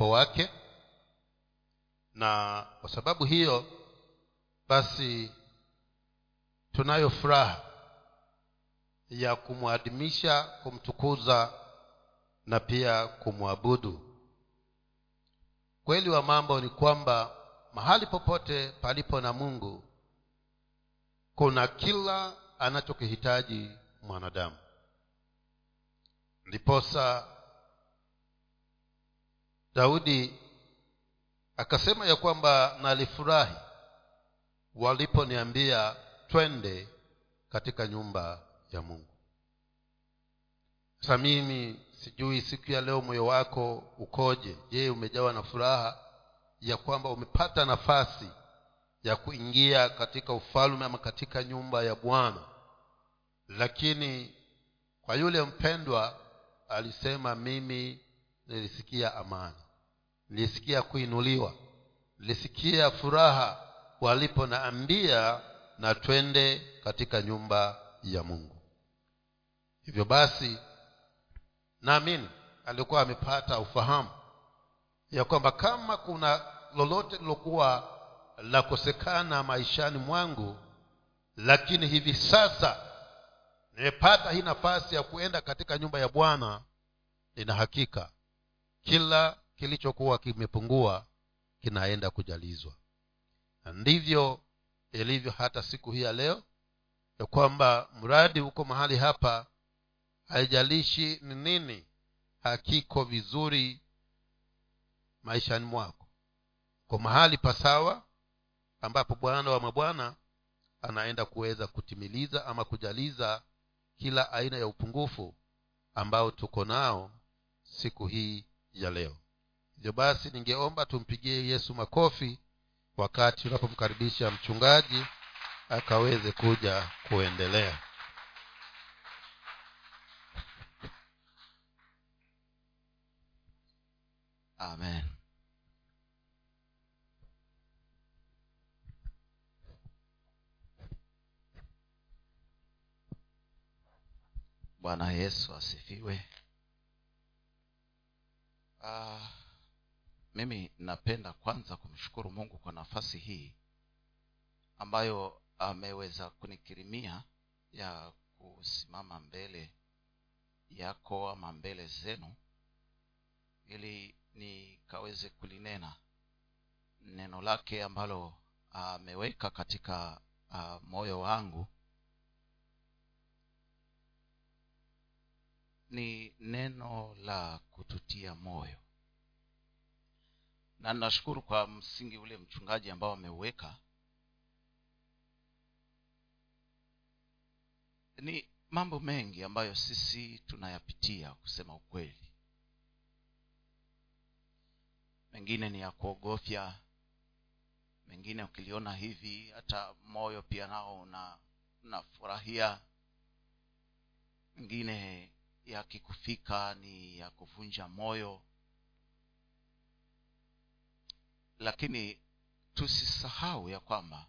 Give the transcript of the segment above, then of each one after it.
uwepo wake. Na kwa sababu hiyo basi tunayo furaha ya kumwadhimisha kumtukuza na pia kumwabudu. Kweli wa mambo ni kwamba mahali popote palipo na mungu kuna kila anachokihitaji mwanadamu. Ndiposa daudi akasema ya kwamba nalifurahi waliponiambia twende katika nyumba ya mungu. Sasa mimi sijui siku ya leo moyo wako ukoje? Je umejawa na furaha ya kwamba umepata nafasi ya kuingia katika ufalme ama katika nyumba ya bwana? Lakini kwa yule mpendwa alisema mimi nilisikia amani nilisikia kuinuliwa nilisikia furaha waliponaambia na twende katika nyumba ya mungu. Hivyo basi naamini alikuwa amepata ufahamu ya kwamba kama kuna lolote lilokuwa lakosekana maishani mwangu lakini hivi sasa nimepata hii nafasi ya kuenda katika nyumba ya bwana nina hakika kila kilichokuwa kimepungua kinaenda kujalizwa. Na ndivyo ilivyo hata siku hii ya leo ya kwamba mradi uko mahali hapa haijalishi ni nini hakiko vizuri maishani mwako. Kwa mahali pasawa ambapo bwana wa mabwana anaenda kuweza kutimiliza ama kujaliza kila aina ya upungufu ambao tuko nao siku hii ya leo hivyo basi ningeomba tumpigie yesu makofi wakati unapomkaribisha mchungaji akaweze kuja kuendelea. Amen. Bwana yesu asifiwe. Uh, mimi napenda kwanza kumshukuru mungu kwa nafasi hii ambayo ameweza kunikirimia ya kusimama mbele yako ama mbele zenu ili nikaweze kulinena neno lake ambalo ameweka katika uh, moyo wangu. Ni neno la kututia moyo na ninashukuru kwa msingi ule mchungaji ambao ameuweka ni mambo mengi ambayo sisi tunayapitia kusema ukweli. Mengine ni ya kuogofya mengine ukiliona hivi hata moyo pia nao una unafurahia. Mengine yakikufika ni ya kuvunja moyo lakini tusisahau ya kwamba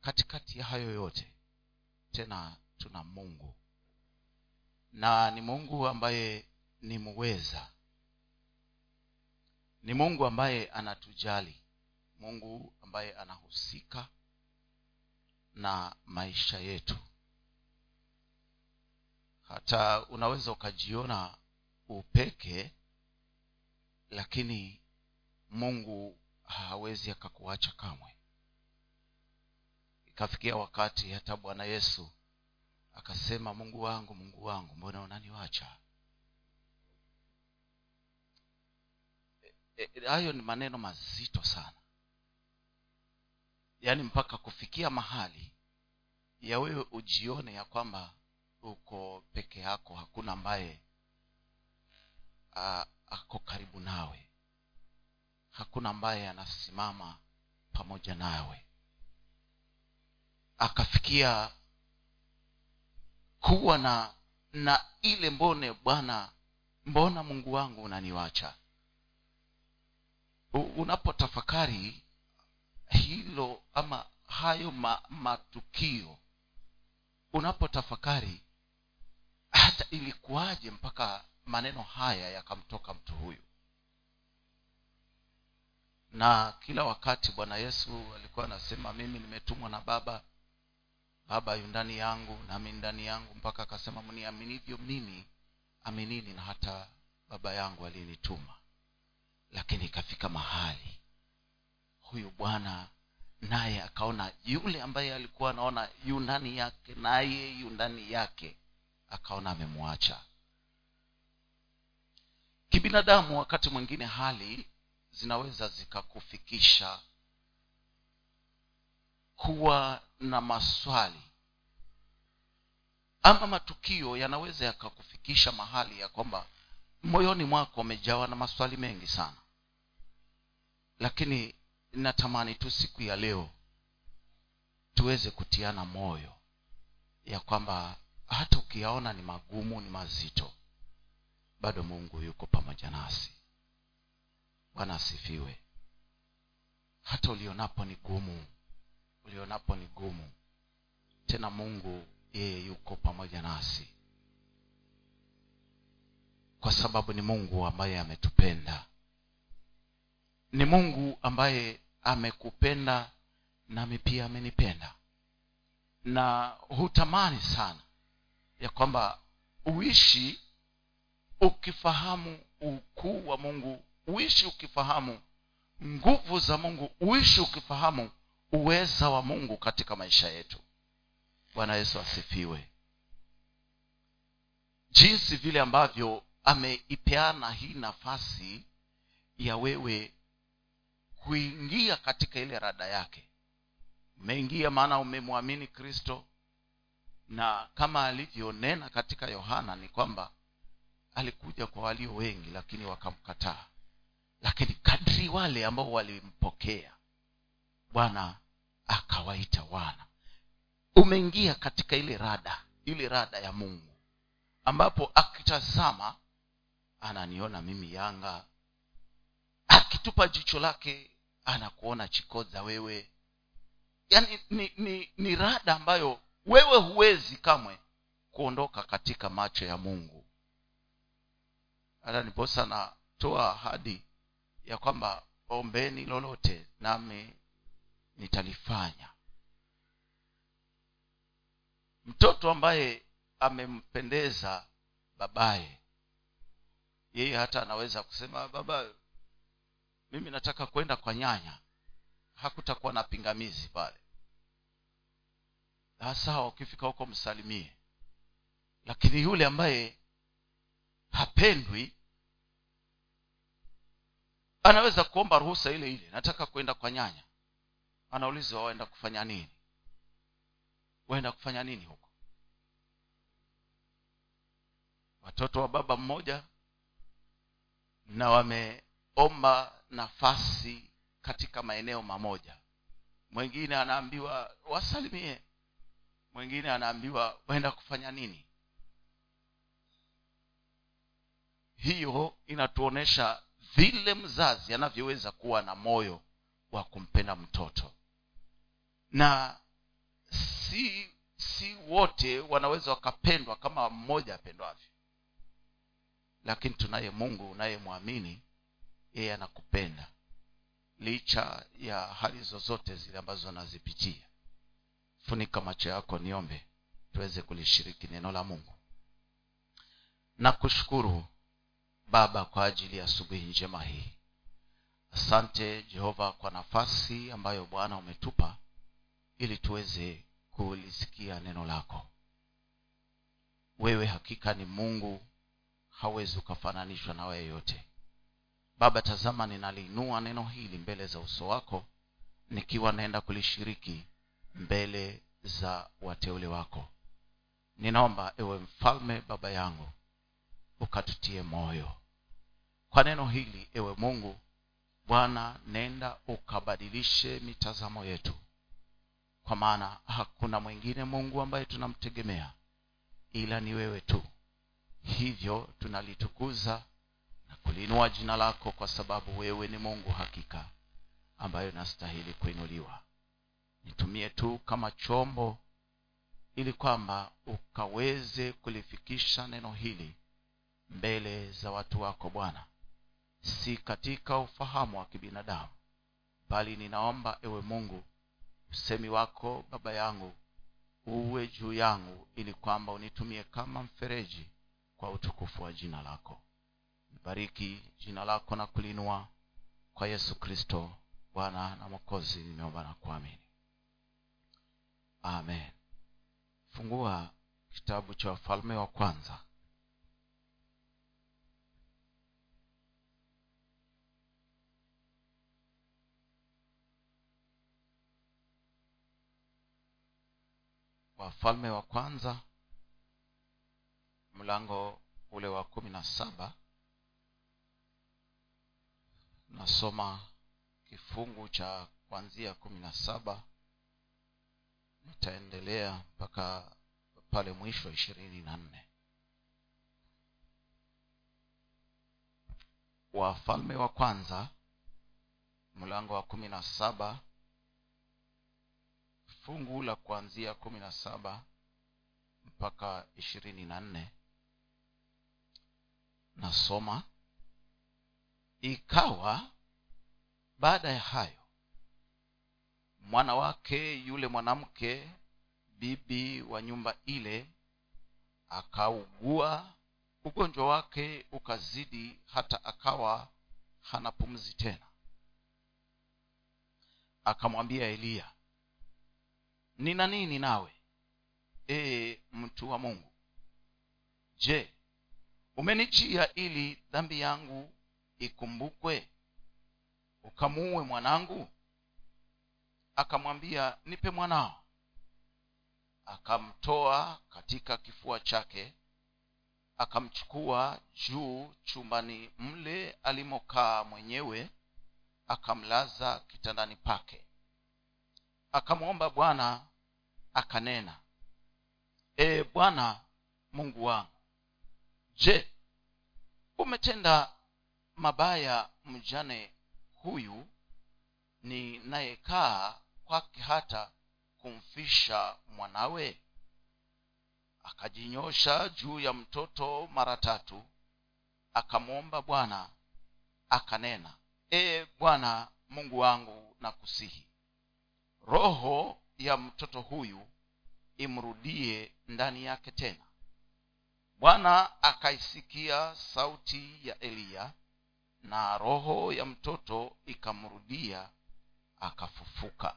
katikati ya hayo yote tena tuna mungu. Na ni mungu ambaye ni muweza ni mungu ambaye anatujali. Mungu ambaye anahusika na maisha yetu. Hata unaweza ukajiona upeke lakini mungu hawezi akakuacha kamwe. Ikafikia wakati hata bwana yesu akasema mungu wangu mungu wangu mbona unaniwacha? Hayo e, ni maneno mazito sana. Yaani mpaka kufikia mahali ya wewe ujione ya kwamba uko peke yako hakuna ambaye ako karibu nawe hakuna ambaye anasimama pamoja nawe. Akafikia kuwa na na ile mbone bwana mbona mungu wangu unaniwacha? Unapotafakari hilo ama hayo ma, matukio unapotafakari hata ilikuwaje mpaka maneno haya yakamtoka mtu huyu na kila wakati bwana yesu alikuwa anasema mimi nimetumwa na baba. Baba yu ndani yangu nami ndani yangu. Mpaka akasema mniaminivyo mimi aminini na hata baba yangu aliyenituma lakini ikafika mahali huyu bwana naye akaona yule ambaye alikuwa anaona yu ndani yake naye yu ndani yake akaona amemwacha. Kibinadamu wakati mwingine hali zinaweza zikakufikisha kuwa na maswali. Ama matukio yanaweza yakakufikisha mahali ya kwamba moyoni mwako umejawa na maswali mengi sana. Lakini natamani tu siku ya leo tuweze kutiana moyo ya kwamba hata ukiyaona ni magumu ni mazito bado mungu yuko pamoja nasi bwana asifiwe. Hata ulionapo ni gumu ulionapo ni gumu. Tena mungu yeye yuko pamoja nasi. Kwa sababu ni mungu ambaye ametupenda. Ni mungu ambaye amekupenda nami pia amenipenda. Na hutamani sana ya kwamba uishi ukifahamu ukuu wa mungu uishi ukifahamu. Nguvu za mungu uishi ukifahamu uweza wa mungu katika maisha yetu. Bwana yesu asifiwe. Jinsi vile ambavyo ameipeana hii nafasi ya wewe kuingia katika ile rada yake. Umeingia maana umemwamini kristo. Na kama alivyonena katika yohana ni kwamba alikuja kwa walio wengi lakini wakamkataa lakini kadri wale ambao walimpokea bwana akawaita wana. Umeingia katika ile rada ile rada ya mungu ambapo akitazama ananiona mimi yanga. Akitupa jicho lake anakuona chikoza wewe. Yaani ni, ni, ni rada ambayo wewe huwezi kamwe kuondoka katika macho ya mungu. Hata niposa natoa ahadi ya kwamba ombeni lolote nami nitalifanya. Mtoto ambaye amempendeza babaye yeye hata anaweza kusema baba mimi nataka kwenda kwa nyanya. Hakutakuwa na pingamizi pale. Sawa ukifika huko msalimie. Lakini yule ambaye hapendwi anaweza kuomba ruhusa ile ile nataka kwenda kwa nyanya. Anaulizwa waenda kufanya nini? Waenda kufanya nini huko? Watoto wa baba mmoja na wameomba nafasi katika maeneo mamoja. Mwingine anaambiwa wasalimie. Mwingine anaambiwa waenda kufanya nini? Hiyo inatuonyesha vile mzazi anavyoweza kuwa na moyo wa kumpenda mtoto. Na si si wote wanaweza wakapendwa kama mmoja apendwavyo. Lakini tunaye mungu unayemwamini yeye anakupenda. Licha ya hali zozote zile ambazo anazipitia. Funika macho yako niombe tuweze kulishiriki neno la mungu. Na kushukuru baba kwa ajili ya asubuhi njema hii. Asante jehova kwa nafasi ambayo bwana umetupa ili tuweze kulisikia neno lako. Wewe hakika ni mungu hawezi ukafananishwa na wewe yote. Baba tazama ninaliinua neno hili mbele za uso wako nikiwa naenda kulishiriki mbele za wateule wako. Ninaomba ewe mfalme baba yangu ukatutie moyo. Kwa neno hili ewe mungu bwana nenda ukabadilishe mitazamo yetu. Kwa maana hakuna mwingine mungu ambaye tunamtegemea ila ni wewe tu. Hivyo tunalitukuza na kuliinua jina lako kwa sababu wewe ni mungu hakika ambayo inastahili kuinuliwa. Nitumie tu kama chombo ili kwamba ukaweze kulifikisha neno hili mbele za watu wako bwana. Si katika ufahamu wa kibinadamu bali ninaomba ewe mungu usemi wako baba yangu uwe juu yangu ili kwamba unitumie kama mfereji kwa utukufu wa jina lako. Bariki jina lako na kulinua kwa yesu kristo bwana na mwokozi nimeomba na kuamini. Amen. Fungua kitabu cha wafalme wa kwanza wafalme wa kwanza mlango ule wa kumi na saba. Nasoma kifungu cha kuanzia kumi na saba. Nitaendelea mpaka pale mwisho ishirini na nne. Wafalme wa kwanza mlango wa kumi na saba fungu la kuanzia kumi na saba mpaka ishirini na nne. Nasoma ikawa baada ya hayo mwana wake yule mwanamke bibi wa nyumba ile akaugua ugonjwa wake ukazidi hata akawa hana pumzi tena. Akamwambia eliya nina nini nawe ee mtu wa mungu? Je umenijia ili dhambi yangu ikumbukwe? Ukamuue mwanangu? Akamwambia nipe mwanao. Akamtoa katika kifua chake akamchukua juu chumbani mle alimokaa mwenyewe akamlaza kitandani pake akamwomba bwana akanena ee bwana mungu wangu je umetenda mabaya mjane huyu? Ninayekaa kwake hata kumfisha mwanawe? Akajinyosha juu ya mtoto mara tatu akamwomba bwana akanena ee bwana mungu wangu na kusihi roho ya mtoto huyu imrudie ndani yake tena. Bwana akaisikia sauti ya eliya na roho ya mtoto ikamrudia akafufuka.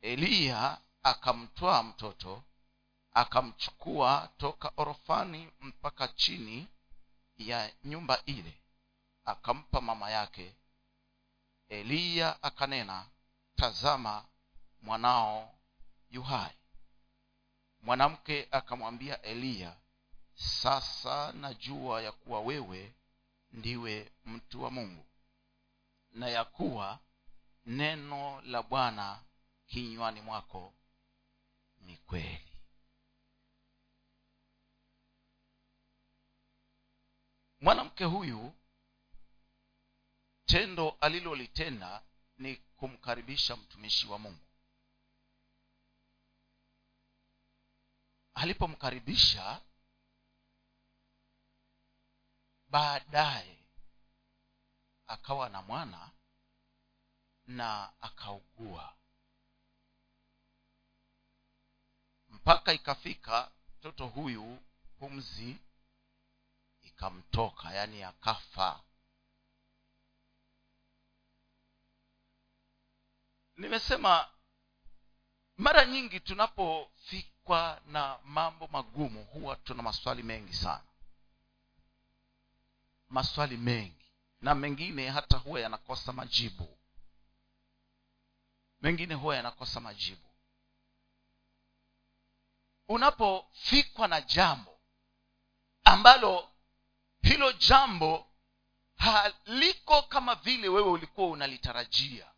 Eliya akamtwaa mtoto akamchukua toka orofani mpaka chini ya nyumba ile akampa mama yake. Eliya akanena tazama mwanao yuhai mwanamke akamwambia eliya sasa najua ya kuwa wewe ndiwe mtu wa mungu na ya kuwa neno la bwana kinywani mwako ni kweli. Mwanamke huyu tendo alilolitenda ni kumkaribisha mtumishi wa mungu. Alipomkaribisha baadaye akawa na mwana na akaugua. Mpaka ikafika mtoto huyu pumzi ikamtoka yaani akafa nimesema mara nyingi tunapofikwa na mambo magumu huwa tuna maswali mengi sana. Maswali mengi. Na mengine hata huwa yanakosa majibu. Mengine huwa yanakosa majibu. Unapofikwa na jambo ambalo hilo jambo haliko kama vile wewe ulikuwa unalitarajia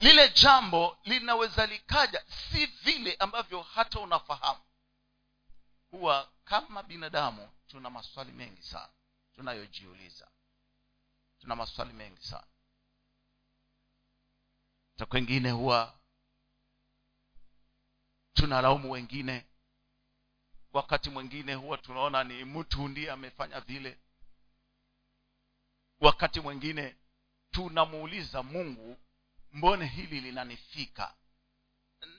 lile jambo linaweza likaja si vile ambavyo hata unafahamu. Huwa kama binadamu tuna maswali mengi sana tunayojiuliza. Tuna maswali mengi sana. Ta kwengine huwa tunalaumu wengine. Wakati mwingine huwa tunaona ni mtu ndiye amefanya vile. Wakati mwingine tunamuuliza mungu mbone hili linanifika?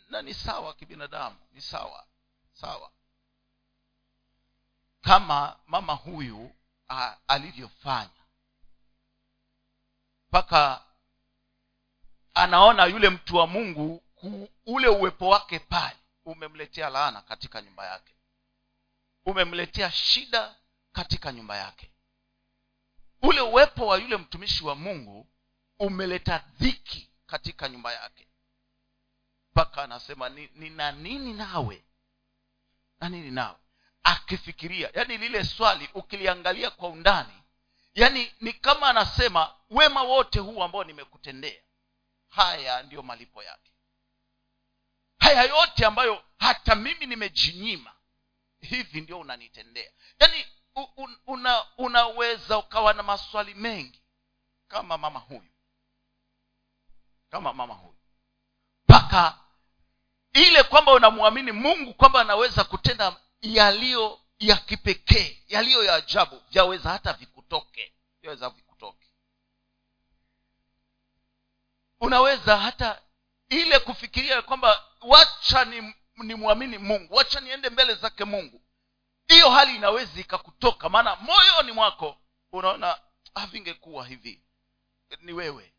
Na ni sawa kibinadamu ni sawa sawa. Kama mama huyu alivyofanya. Mpaka anaona yule mtu wa mungu ku, ule uwepo wake pale umemletea laana katika nyumba yake. Umemletea shida katika nyumba yake. Ule uwepo wa yule mtumishi wa mungu umeleta dhiki katika nyumba yake. Mpaka anasema nina ni nini nawe? Na nini nawe? Akifikiria yaani lile swali ukiliangalia kwa undani yaani ni kama anasema wema wote huu ambao nimekutendea haya ndiyo malipo yake. Haya yote ambayo hata mimi nimejinyima hivi ndio unanitendea. Yaani un, una, unaweza ukawa na maswali mengi kama mama huyu kama mama huyu. Mpaka ile kwamba unamwamini mungu kwamba anaweza kutenda yaliyo ya kipekee yaliyo ya ajabu vyaweza hata vikutoke vyaweza vikutoke. Unaweza hata ile kufikiria kwamba wacha ni nimwamini mungu wacha niende mbele zake mungu. Hiyo hali inaweza ikakutoka maana moyoni mwako unaona havingekuwa hivi. Ni wewe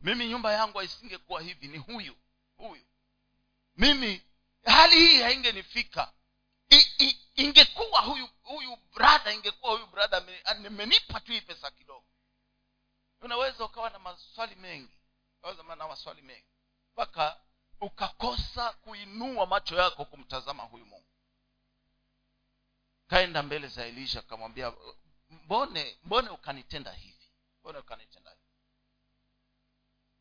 mimi nyumba yangu haisingekuwa hivi ni huyu huyu. Mimi hali hii haingenifika. Ingekuwa huyu huyu brada ingekuwa huyu brada nimenipa tu hii pesa kidogo. Unaweza ukawa na maswali mengi na maswali mengi mpaka ukakosa kuinua macho yako kumtazama huyu mungu. Kaenda mbele za elisha akamwambia mbone mbone ukanitenda hivi mbone ukanitenda hivi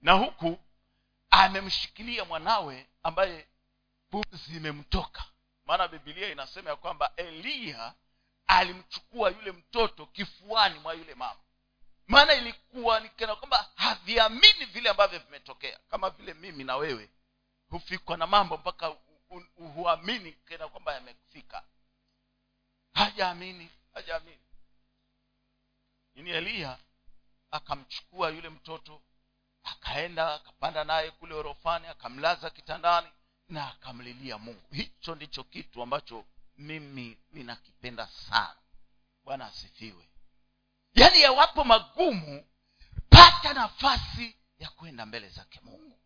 na huku amemshikilia mwanawe ambaye pumzi imemtoka maana bibilia inasema ya kwamba eliya alimchukua yule mtoto kifuani mwa yule mama. Maana ilikuwa nikana kwamba haviamini vile ambavyo vimetokea. Kama vile mimi na wewe hufikwa na mambo mpaka huamini kana kwamba yamefika. Hajaamini hajaamini. Ini eliya akamchukua yule mtoto akaenda akapanda naye kule orofani akamlaza kitandani na akamlilia mungu. Hicho ndicho kitu ambacho mimi ninakipenda sana. Bwana asifiwe. Yaani yawapo magumu pata nafasi ya kwenda mbele zake mungu.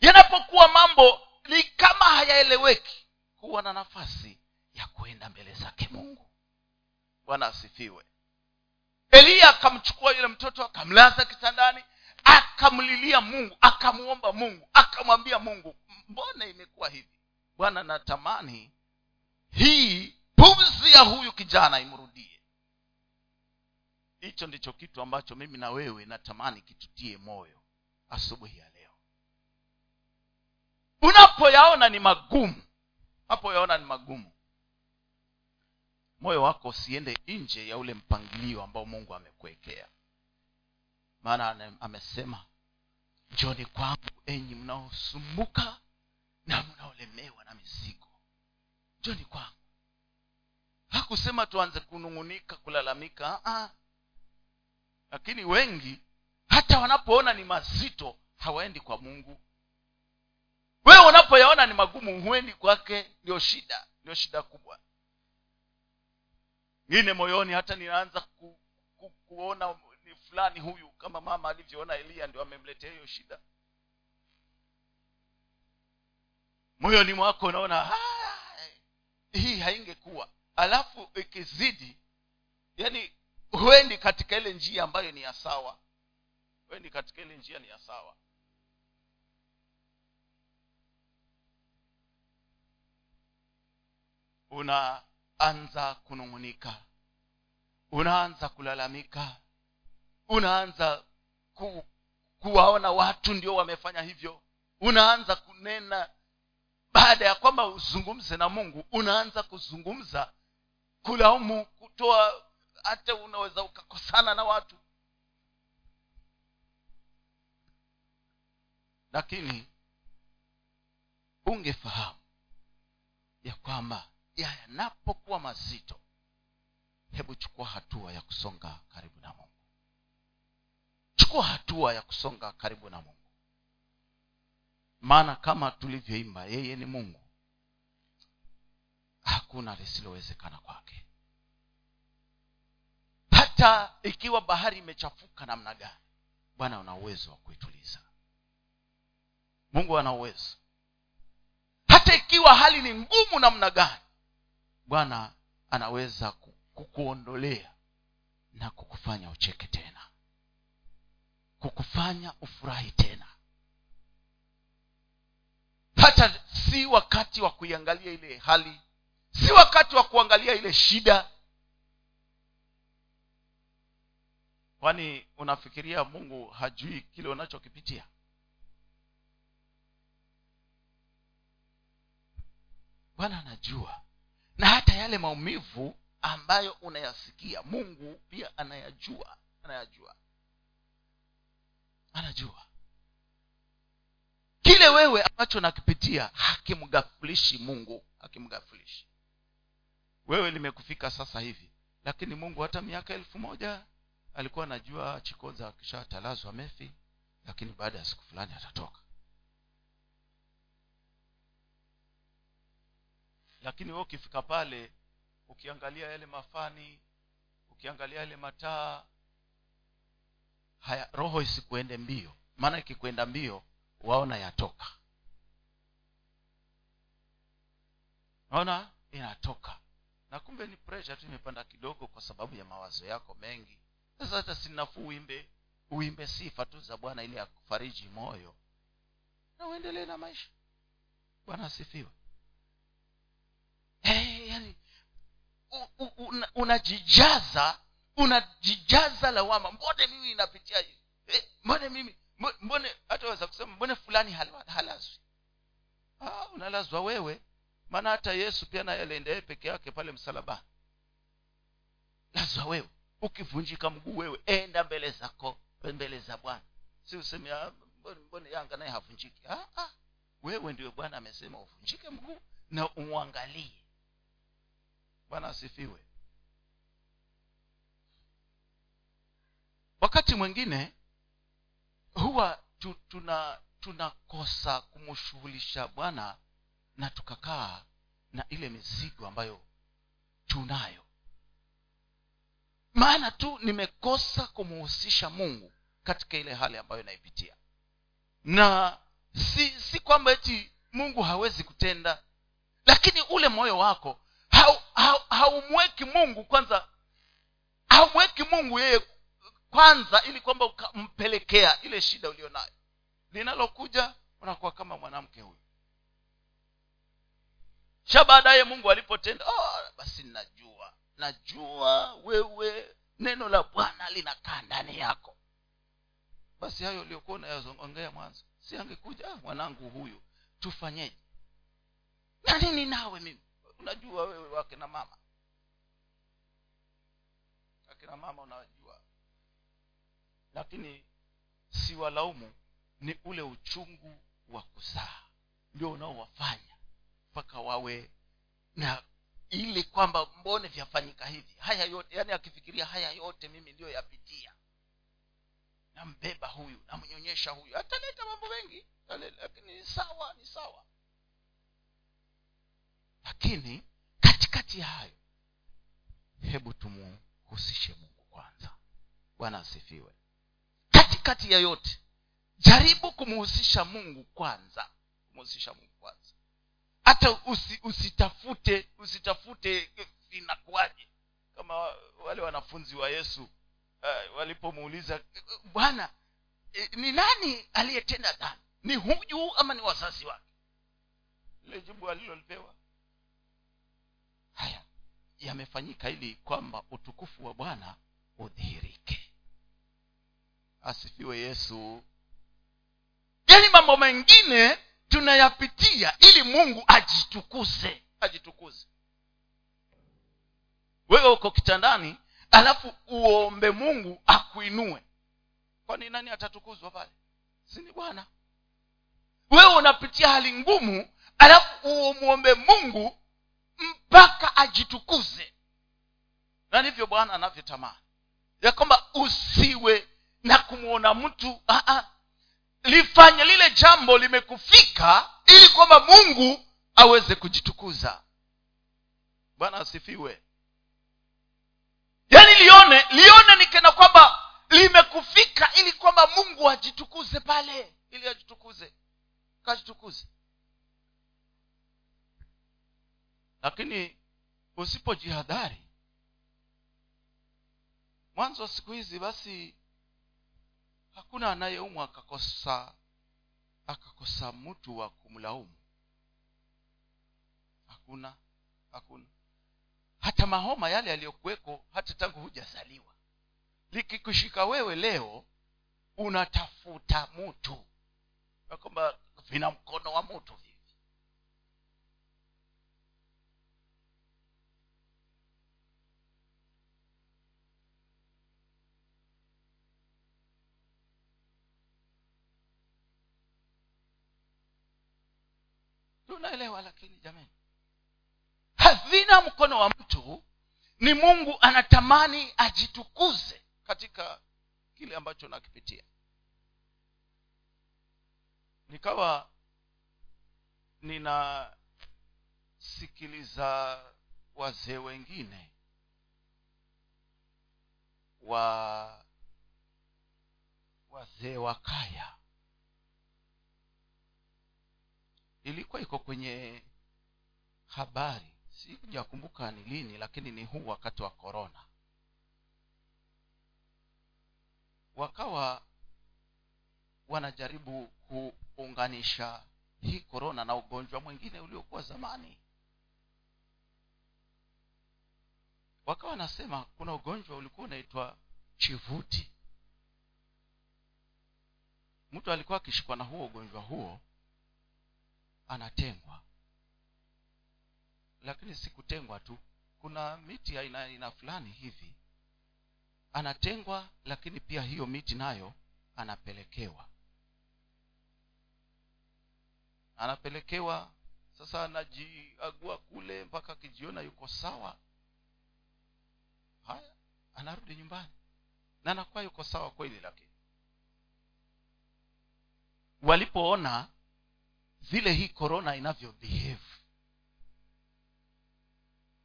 Yanapokuwa mambo ni kama hayaeleweki kuwa na nafasi ya kwenda mbele zake mungu. Bwana asifiwe. Eliya akamchukua yule mtoto akamlaza kitandani akamlilia mungu akamwomba mungu akamwambia mungu mbona imekuwa hivi? Bwana natamani hii pumzi ya huyu kijana imrudie. Hicho ndicho kitu ambacho mimi na wewe natamani kitutie moyo asubuhi ya leo. Unapoyaona ni magumu unapoyaona ni magumu moyo wako usiende nje ya ule mpangilio ambao mungu amekuwekea maana amesema njoni kwangu enyi mnaosumbuka na mnaolemewa na mizigo. Njoni kwangu. Hakusema tuanze kunung'unika kulalamika Aa. lakini wengi hata wanapoona ni mazito hawaendi kwa mungu. Wewe unapoyaona ni magumu huendi kwake. Ndio shida ndio shida kubwa. Ngine moyoni hata ninaanza ku, ku, kuona fulani huyu kama mama alivyoona eliya ndio amemletea hiyo shida. Moyoni mwako unaona hii haingekuwa. Alafu ikizidi yani huendi katika ile njia ambayo ni ya sawa. Huendi katika ile njia ni ya sawa. Unaanza kunung'unika. Unaanza kulalamika unaanza ku, kuwaona watu ndio wamefanya hivyo. Unaanza kunena. Baada ya kwamba uzungumze na mungu unaanza kuzungumza. Kulaumu kutoa hata unaweza ukakosana na watu. Lakini ungefahamu ya kwamba yanapokuwa mazito hebu chukua hatua ya kusonga karibu na mungu chukua hatua ya kusonga karibu na mungu. Maana kama tulivyoimba yeye ni mungu hakuna lisilowezekana kwake. Hata ikiwa bahari imechafuka namna gani bwana una uwezo wa kuituliza. Mungu ana uwezo. Hata ikiwa hali ni ngumu namna gani bwana anaweza kukuondolea na kukufanya ucheke tena kukufanya ufurahi tena. Hata si wakati wa kuiangalia ile hali si wakati wa kuangalia ile shida. Kwani unafikiria mungu hajui kile unachokipitia? Bwana anajua. Na hata yale maumivu ambayo unayasikia mungu pia anayajua anayajua anajua. Kile wewe ambacho nakipitia hakimgafulishi mungu hakimghafilishi. Wewe limekufika sasa hivi lakini mungu hata miaka elfu moja alikuwa anajua chikoza akishatalazwa mefi lakini baada ya siku fulani atatoka. Lakini we ukifika pale ukiangalia yale mafani ukiangalia yale mataa haya roho isikuende mbio. Maana ikikwenda mbio waona yatoka. Naona inatoka. Na kumbe ni presha tu imepanda kidogo kwa sababu ya mawazo yako mengi. Sasa hata sinafuu uimbe uimbe sifa tu za bwana ili akufariji moyo. Na uendelee na maisha. Bwana asifiwe. Hey, yani unajijaza una- unajijaza lawama. Mbone mimi inapitia hivi? Eh, mbone mimi mbone hata weza kusema mbone fulani hala- halazwi. Ah, unalazwa wewe. Maana hata yesu pia naye alienda peke yake pale msalabani lazwa wewe. Ukivunjika mguu wewe enda mbele zako mbele za bwana. Si useme "Ah, mbone, yanga naye havunjiki. Ah, ah. wewe ndio bwana amesema uvunjike mguu na umwangalie bwana asifiwe wakati mwingine huwa tu, tuna tunakosa kumshughulisha bwana na tukakaa na ile mizigo ambayo tunayo. Maana tu nimekosa kumuhusisha mungu katika ile hali ambayo inaipitia na si si kwamba eti mungu hawezi kutenda lakini ule moyo wako hau- hau- haumweki mungu kwanza haumweki mungu yeye kwanza ili kwamba ukampelekea ile shida ulio nayo linalokuja unakuwa kama mwanamke huyu. Sha baadaye mungu alipotenda oh, basi najua najua wewe neno la bwana linakaa ndani yako. Basi hayo uliokuwa unayazongea mwanzo si angekuja ah, mwanangu huyu tufanyeje? Na nini nawe mimi? Unajua wewe wakina mama. Akina mama unajua lakini si walaumu ni ule uchungu wa kuzaa. Ndio unaowafanya mpaka wawe na ili kwamba mbone vyafanyika hivi. Haya yote yani akifikiria haya yote mimi ndiyo yapitia. Nambeba huyu namnyonyesha huyu. Ataleta mambo mengi lakini ni sawa ni sawa. Lakini katikati ya hayo hebu tumuhusishe mungu kwanza. Bwana asifiwe katikati yeyote jaribu kumhusisha mungu kwanza. Kumhusisha mungu kwanza. Hata usi, usitafute usitafute eh, inakuwaje? Kama wale wanafunzi wa yesu uh, walipomuuliza "Eh, bwana eh, ni nani aliyetenda dhani ni huyu ama ni wazazi wake? Lile jibu alilolipewa. Haya yamefanyika ili kwamba utukufu wa bwana udhihirike asifiwe yesu. Yaani mambo mengine tunayapitia ili mungu ajitukuze. Ajitukuze. Wewe uko kitandani alafu uombe mungu akuinue. Kwani nani atatukuzwa pale? Sini bwana? Wewe unapitia hali ngumu alafu umwombe mungu mpaka ajitukuze. Na ndivyo bwana anavyotamani ya kwamba usiwe na kumwona mtu ah, ah. lifanye lile jambo limekufika ili kwamba mungu aweze kujitukuza. Bwana asifiwe. Yaani lione lione nikena kwamba limekufika ili kwamba mungu ajitukuze pale ili ajitukuze kajitukuze. Lakini usipojihadhari. Mwanzo wa siku hizi basi hakuna anayeumwa akakosa akakosa mtu wa kumlaumu. Hakuna hakuna. Hata mahoma yale yaliyokuweko hata tangu hujazaliwa. Likikushika wewe leo unatafuta mtu. Kwamba vina mkono wa mtu tunaelewa lakini jamani havina mkono wa mtu. Ni mungu anatamani ajitukuze katika kile ambacho nakipitia nikawa ninasikiliza wazee wengine wa wazee wa kaya ilikuwa iko kwenye habari. Sijakumbuka ni lini lakini ni huu wakati wa korona wakawa wanajaribu kuunganisha hii korona na ugonjwa mwingine uliokuwa zamani. Wakawa wanasema kuna ugonjwa ulikuwa unaitwa chivuti. Mtu alikuwa akishikwa na huo ugonjwa huo anatengwa. Lakini si kutengwa tu. Kuna miti aina aina fulani hivi. Anatengwa lakini pia hiyo miti nayo anapelekewa. Anapelekewa sasa anajiagua kule mpaka akijiona yuko sawa. Haya anarudi nyumbani. Na anakuwa yuko sawa kweli lakini. Walipoona vile hii korona inavyo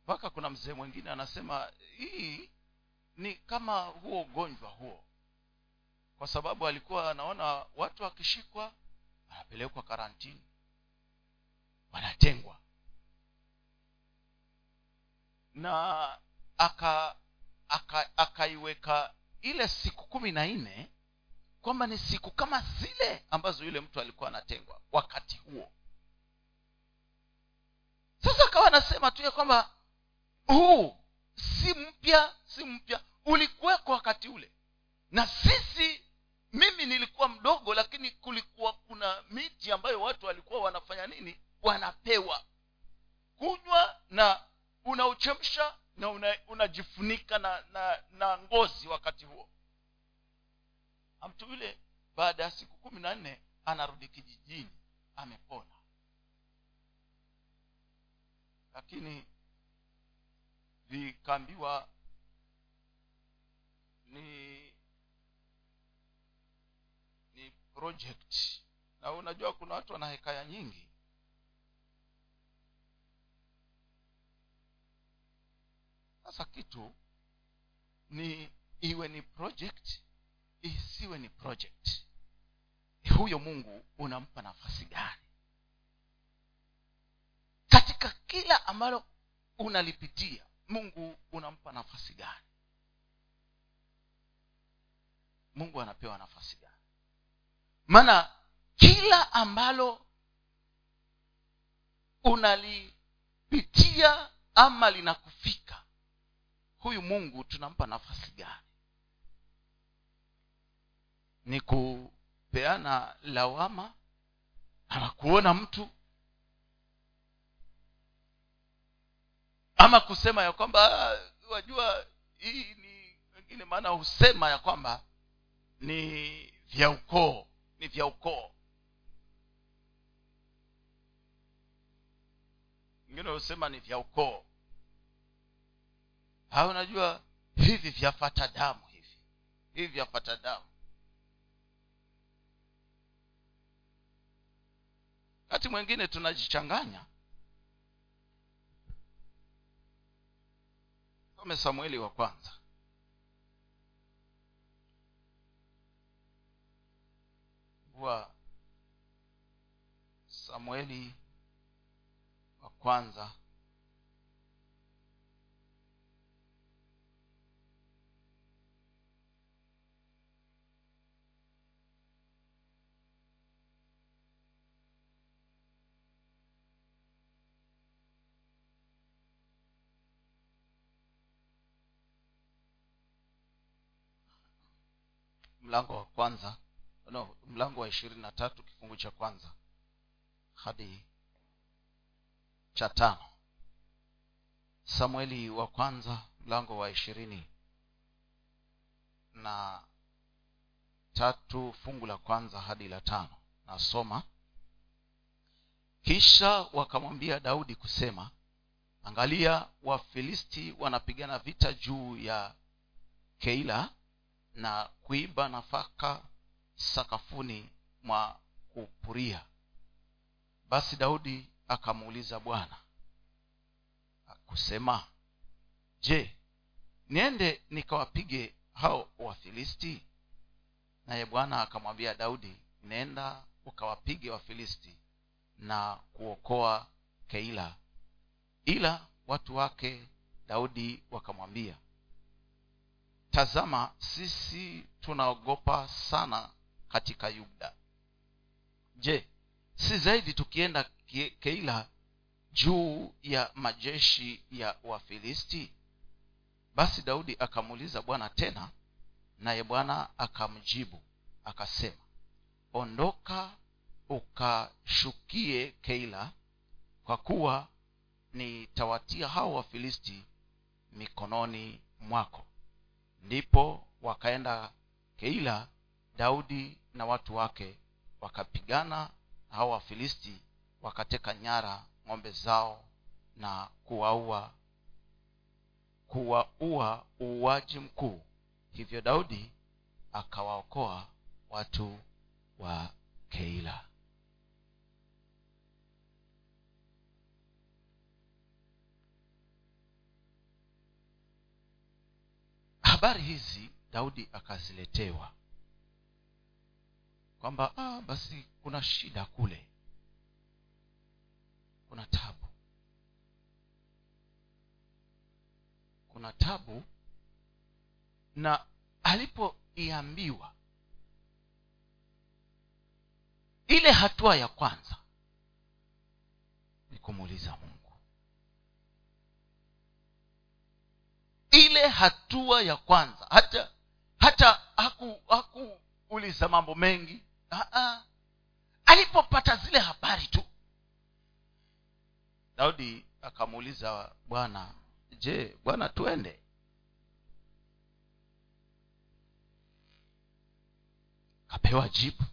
mpaka kuna mzee mwingine anasema hii ni kama huo ugonjwa huo. Kwa sababu alikuwa anaona watu wakishikwa wanapelekwa karantini. Wanatengwa. Na aka akaiweka aka ile siku kumi na nne kwamba ni siku kama zile ambazo yule mtu alikuwa anatengwa wakati huo. Sasa akawa anasema tu ya kwamba huu si mpya si mpya ulikuwekwa wakati ule. Na sisi mimi nilikuwa mdogo lakini kulikuwa kuna miti ambayo watu walikuwa wanafanya nini? Wanapewa. Kunywa na unauchemsha na unajifunika una na, na na ngozi wakati huo mtu yule baada ya siku kumi na nne anarudi kijijini amepona. Lakini vikaambiwa ni ni project. Na unajua kuna watu wana hekaya nyingi. Sasa kitu ni iwe ni project isiwe ni project. Huyo mungu unampa nafasi gani? Katika kila ambalo unalipitia mungu unampa nafasi gani? Mungu anapewa nafasi gani? Maana kila ambalo unalipitia ama linakufika huyu mungu tunampa nafasi gani ni kupeana lawama ama kuona mtu ama kusema ya kwamba wajua hii ni wengine maana husema ya kwamba ni vya ukoo ni vya ukoo. Wengine husema ni vya ukoo. Ha unajua hivi vyafata damu hivi. Hivi vyafata damu wakati mwingine tunajichanganya. Some samueli wa kwanza. Huwa samueli wa kwanza mlango wa kwanza. No mlango wa ishirini na tatu kifungu cha kwanza. Hadi cha tano. Samueli wa kwanza mlango wa ishirini na tatu fungu la kwanza hadi la tano. Nasoma. Kisha wakamwambia daudi kusema angalia wafilisti wanapigana vita juu ya keila na kuiba nafaka sakafuni mwa kupuria. Basi daudi akamuuliza bwana akusema je niende nikawapige hao wafilisti? Naye bwana akamwambia daudi nenda ukawapige wafilisti na kuokoa keila. Ila watu wake daudi wakamwambia tazama sisi tunaogopa sana katika yuda. Je si zaidi tukienda keila juu ya majeshi ya wafilisti? Basi daudi akamuuliza bwana tena naye bwana akamjibu akasema ondoka ukashukie keila kwa kuwa nitawatia hao wafilisti mikononi mwako ndipo wakaenda keila daudi na watu wake wakapigana hao wafilisti wakateka nyara ng'ombe zao na kuwaua kuwaua uuaji mkuu. Hivyo daudi akawaokoa watu wa keila habari hizi daudi akaziletewa. Kwamba ah, basi kuna shida kule. Kuna tabu. Kuna tabu na alipoiambiwa ile hatua ya kwanza ni kumuuliza mungu ile hatua ya kwanza. Hata hata haku mambo mengi. Alipopata zile habari tu. Daudi akamuuliza bwana je bwana tuende kapewa jibu.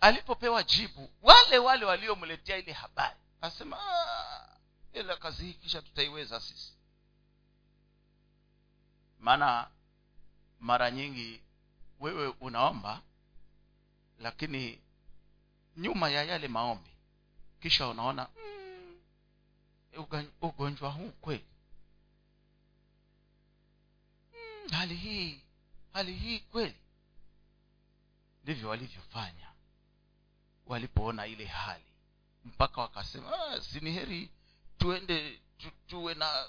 Alipopewa jibu wale wale waliomletea ile habari asema ila kazi hii kisha tutaiweza sisi maana mara nyingi wewe unaomba lakini nyuma ya yale maombi kisha unaona mm, ugonjwa huu kweli? Mm, hali hii hali hii kweli? Ndivyo walivyofanya. Walipoona ile hali mpaka wakasema ah, sini heri tuende tu, tuwe na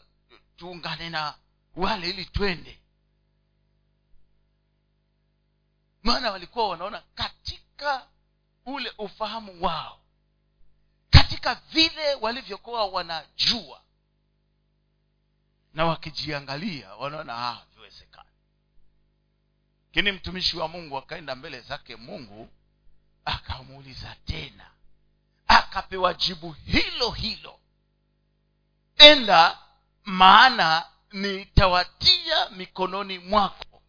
tuungane na wale ili twende. Maana walikuwa wanaona katika ule ufahamu wao katika vile walivyokuwa wanajua na wakijiangalia wanaona ah, viwezekani lakini mtumishi wa mungu akaenda mbele zake mungu akamuuliza tena akapewa jibu hilo hilo. Enda maana nitawatia mikononi mwako.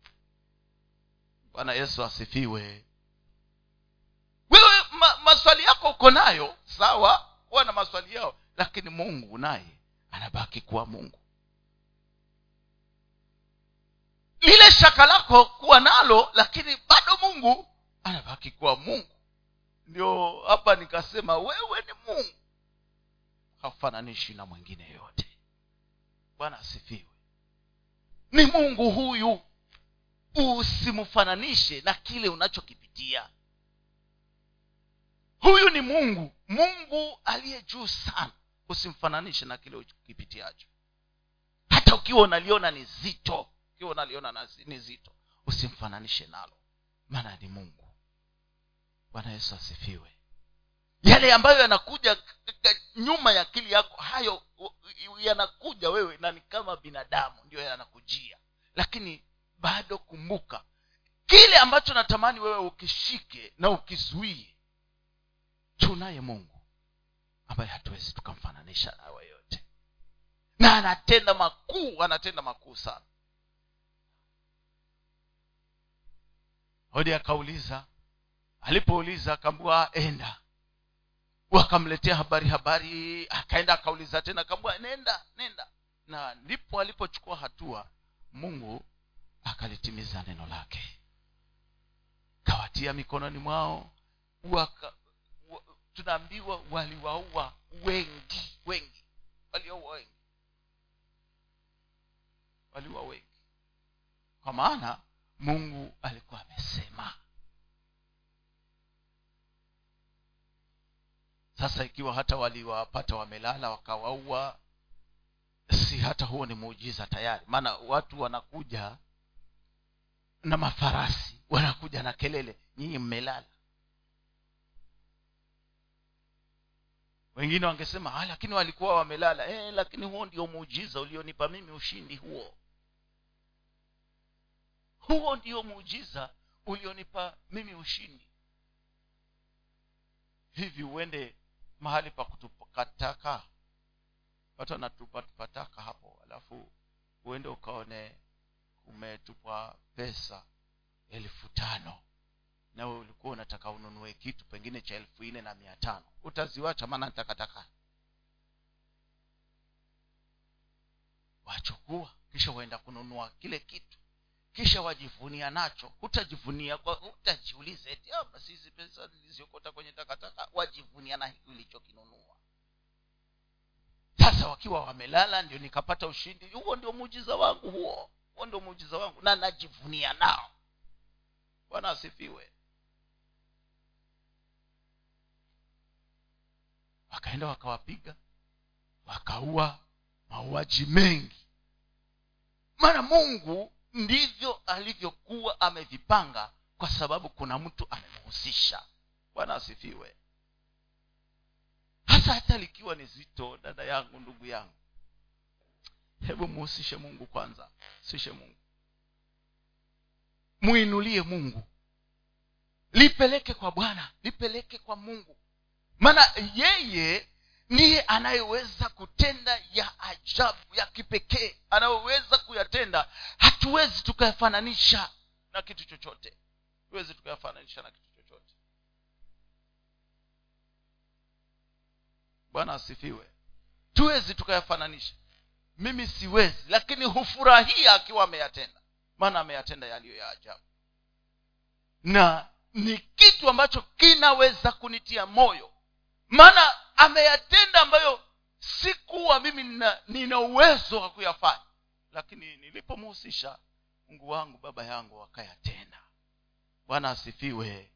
Bwana yesu asifiwe. Wewe ma, maswali yako uko nayo sawa huwa na maswali yao lakini mungu naye anabaki kuwa mungu. Lile shaka lako kuwa nalo lakini bado mungu anabaki kuwa mungu. Ndio hapa nikasema wewe ni mungu. Hafananishi na mwingine yoyote. Bwana asifiwe ni mungu huyu. Usimfananishe na kile unachokipitia. Huyu ni mungu. Mungu aliye juu sana. Usimfananishe na kile ukipitiacho hata ukiwa unaliona ni zito ukiwa unaliona na- ni zito usimfananishe nalo. Maana ni mungu. Bwana yesu asifiwe yale ambayo yanakuja nyuma ya akili yako hayo yanakuja wewe na ni kama binadamu ndio yanakujia. Lakini bado kumbuka kile ambacho natamani wewe ukishike na ukizuie tunaye mungu ambaye hatuwezi tukamfananisha nawe yote. Na anatenda makuu anatenda makuu sana. Hodi akauliza alipouliza akaambua enda wakamletea habari habari akaenda akauliza tena akaambua nenda nenda. Na ndipo alipochukua hatua mungu akalitimiza neno lake. Kawatia mikononi mwao waka, wa, tunaambiwa waliwaua wengi wengi waliwaua wengi. Waliua wengi. Kwa maana mungu alikuwa amesema sasa ikiwa hata waliwapata wamelala wakawaua si hata huo ni muujiza tayari. Maana watu wanakuja na mafarasi wanakuja na kelele nyinyi mmelala. Wengine wangesema ah, lakini walikuwa wamelala. Eh, lakini huo ndio muujiza ulionipa mimi ushindi huo. Huo ndio muujiza ulionipa mimi ushindi. Hivi uende mahali pa kutupataka watu wanatupatupataka hapo alafu uende ukaone umetupwa pesa elfu tano. Nawe ulikuwa unataka ununue kitu pengine cha elfu nne na mia tano. Utaziwacha maana takataka wachukua kisha uenda kununua kile kitu kisha wajivunia nacho. Hutajivunia hutajiuliza eti "Ah, hizi pesa niliziokota kwenye takataka wajivunia na hiki ulichokinunua sasa wakiwa wamelala ndio nikapata ushindi. Huo ndio muujiza wangu huo. Huo ndio muujiza wangu. Na najivunia nao. Bwana asifiwe. Wakaenda wakawapiga wakaua mauaji mengi. Maana mungu ndivyo alivyokuwa amevipanga kwa sababu kuna mtu amemhusisha bwana asifiwe. Hasa hata likiwa ni zito dada yangu ndugu yangu. Hebu muhusishe mungu kwanza. Husishe mungu. Muinulie mungu. Lipeleke kwa bwana lipeleke kwa mungu. Maana yeye ndiye anayeweza kutenda ya ajabu ya kipekee? Anayoweza kuyatenda. Hatuwezi tukayafananisha na kitu chochote. Hatuwezi tukayafananisha na kitu chochote. Bwana asifiwe. Tuwezi tukayafananisha. Mimi siwezi lakini hufurahia akiwa ameyatenda. Maana ameyatenda yaliyo ya ajabu. Na ni kitu ambacho kinaweza kunitia moyo. Maana ameyatenda ambayo sikuwa mimi nina, nina uwezo wa kuyafanya. Lakini nilipomhusisha mungu wangu baba yangu akayatenda. Bwana asifiwe.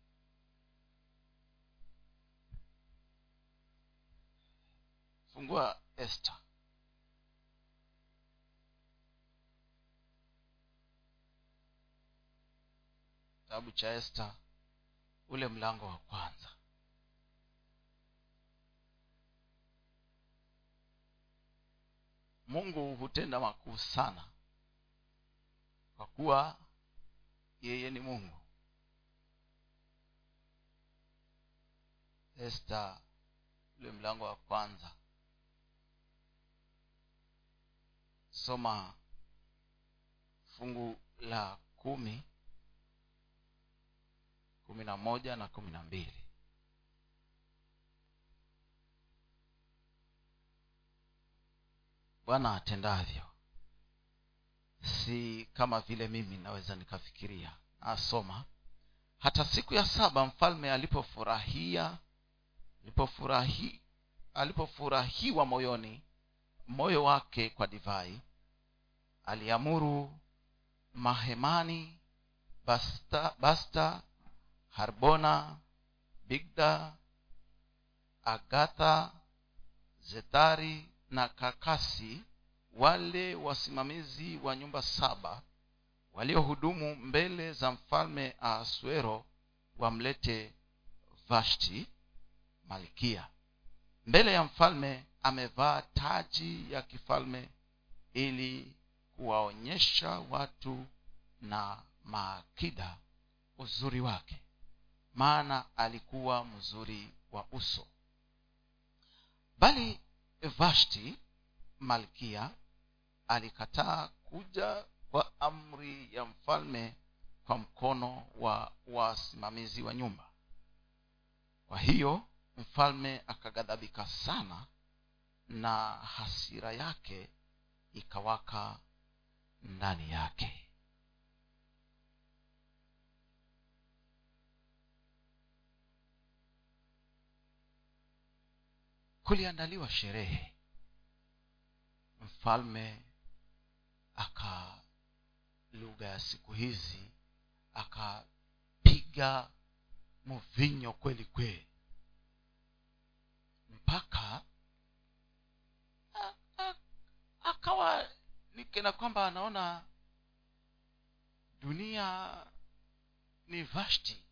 Fungua esta kitabu cha esta ule mlango wa kwanza mungu hutenda makuu sana. Kwa kuwa yeye ni mungu. Esta ule mlango wa kwanza. Soma fungu la kumi kumi na moja na kumi na mbili bwana atendavyo. Si kama vile mimi naweza nikafikiria. Asoma hata siku ya saba mfalme alipofurahia alipofurahi alipofurahiwa moyoni moyo wake kwa divai. Aliamuru mahemani basta, basta harbona bigda agatha zethari na kakasi wale wasimamizi wa nyumba saba waliohudumu mbele za mfalme aswero wamlete vashti malkia. Mbele ya mfalme amevaa taji ya kifalme ili kuwaonyesha watu na maakida uzuri wake maana alikuwa mzuri wa uso. Bali vashti malkia alikataa kuja kwa amri ya mfalme kwa mkono wa wasimamizi wa nyumba. Kwa hiyo mfalme akaghadhabika sana na hasira yake ikawaka ndani yake kuliandaliwa sherehe. Mfalme aka lugha ya siku hizi akapiga mvinyo kweli kweli. Mpaka akawa nikena kwamba anaona dunia ni vashti.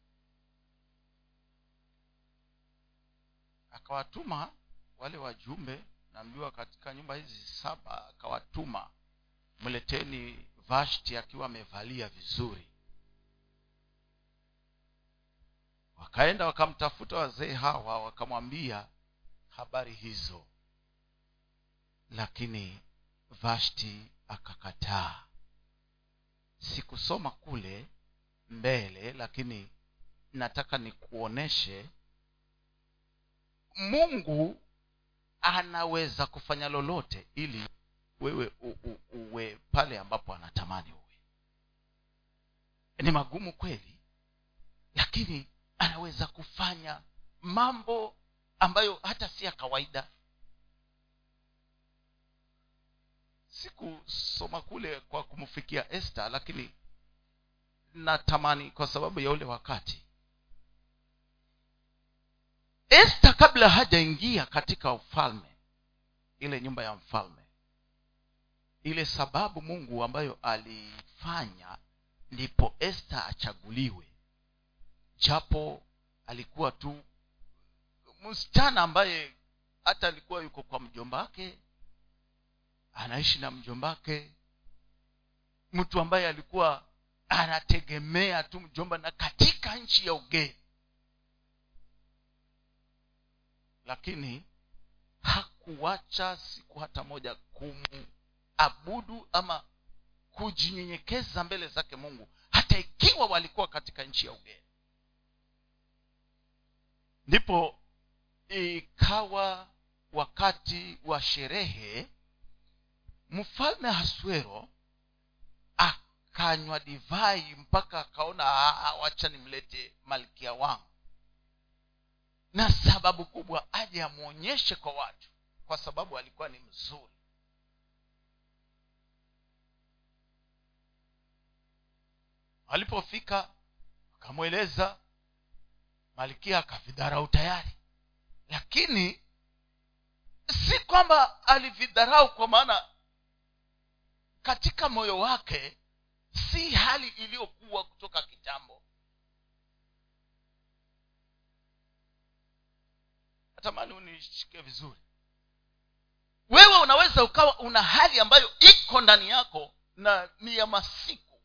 Akawatuma wale wajumbe naambiwa katika nyumba hizi saba akawatuma mleteni vashti akiwa amevalia vizuri. Wakaenda wakamtafuta wazee hawa wakamwambia habari hizo. Lakini vashti akakataa. Sikusoma kule mbele lakini nataka nikuoneshe mungu anaweza kufanya lolote ili wewe u, u, uwe pale ambapo anatamani uwe. Ni magumu kweli lakini anaweza kufanya mambo ambayo hata si ya kawaida. Sikusoma kule kwa kumfikia este lakini natamani kwa sababu ya ule wakati este kabla hajaingia katika ufalme ile nyumba ya mfalme ile sababu mungu ambayo alifanya ndipo este achaguliwe japo alikuwa tu msichana ambaye hata alikuwa yuko kwa mjomba wake anaishi na mjombake mtu ambaye alikuwa anategemea tu mjomba na katika nchi ya ugeni lakini hakuwacha siku hata moja kumuabudu ama kujinyenyekeza mbele zake mungu hata ikiwa walikuwa katika nchi ya ugeni. Ndipo ikawa wakati wa sherehe mfalme haswero akanywa divai mpaka akaona "Ah, wacha nimlete malkia wangu na sababu kubwa aje amwonyeshe kwa watu kwa sababu alikuwa ni mzuri. Alipofika akamweleza malkia akavidharau tayari. Lakini si kwamba alividharau kwa maana katika moyo wake si hali iliyokuwa kutoka kitambo natamani unishike vizuri. Wewe unaweza ukawa una hali ambayo iko ndani yako na ni ya masiku.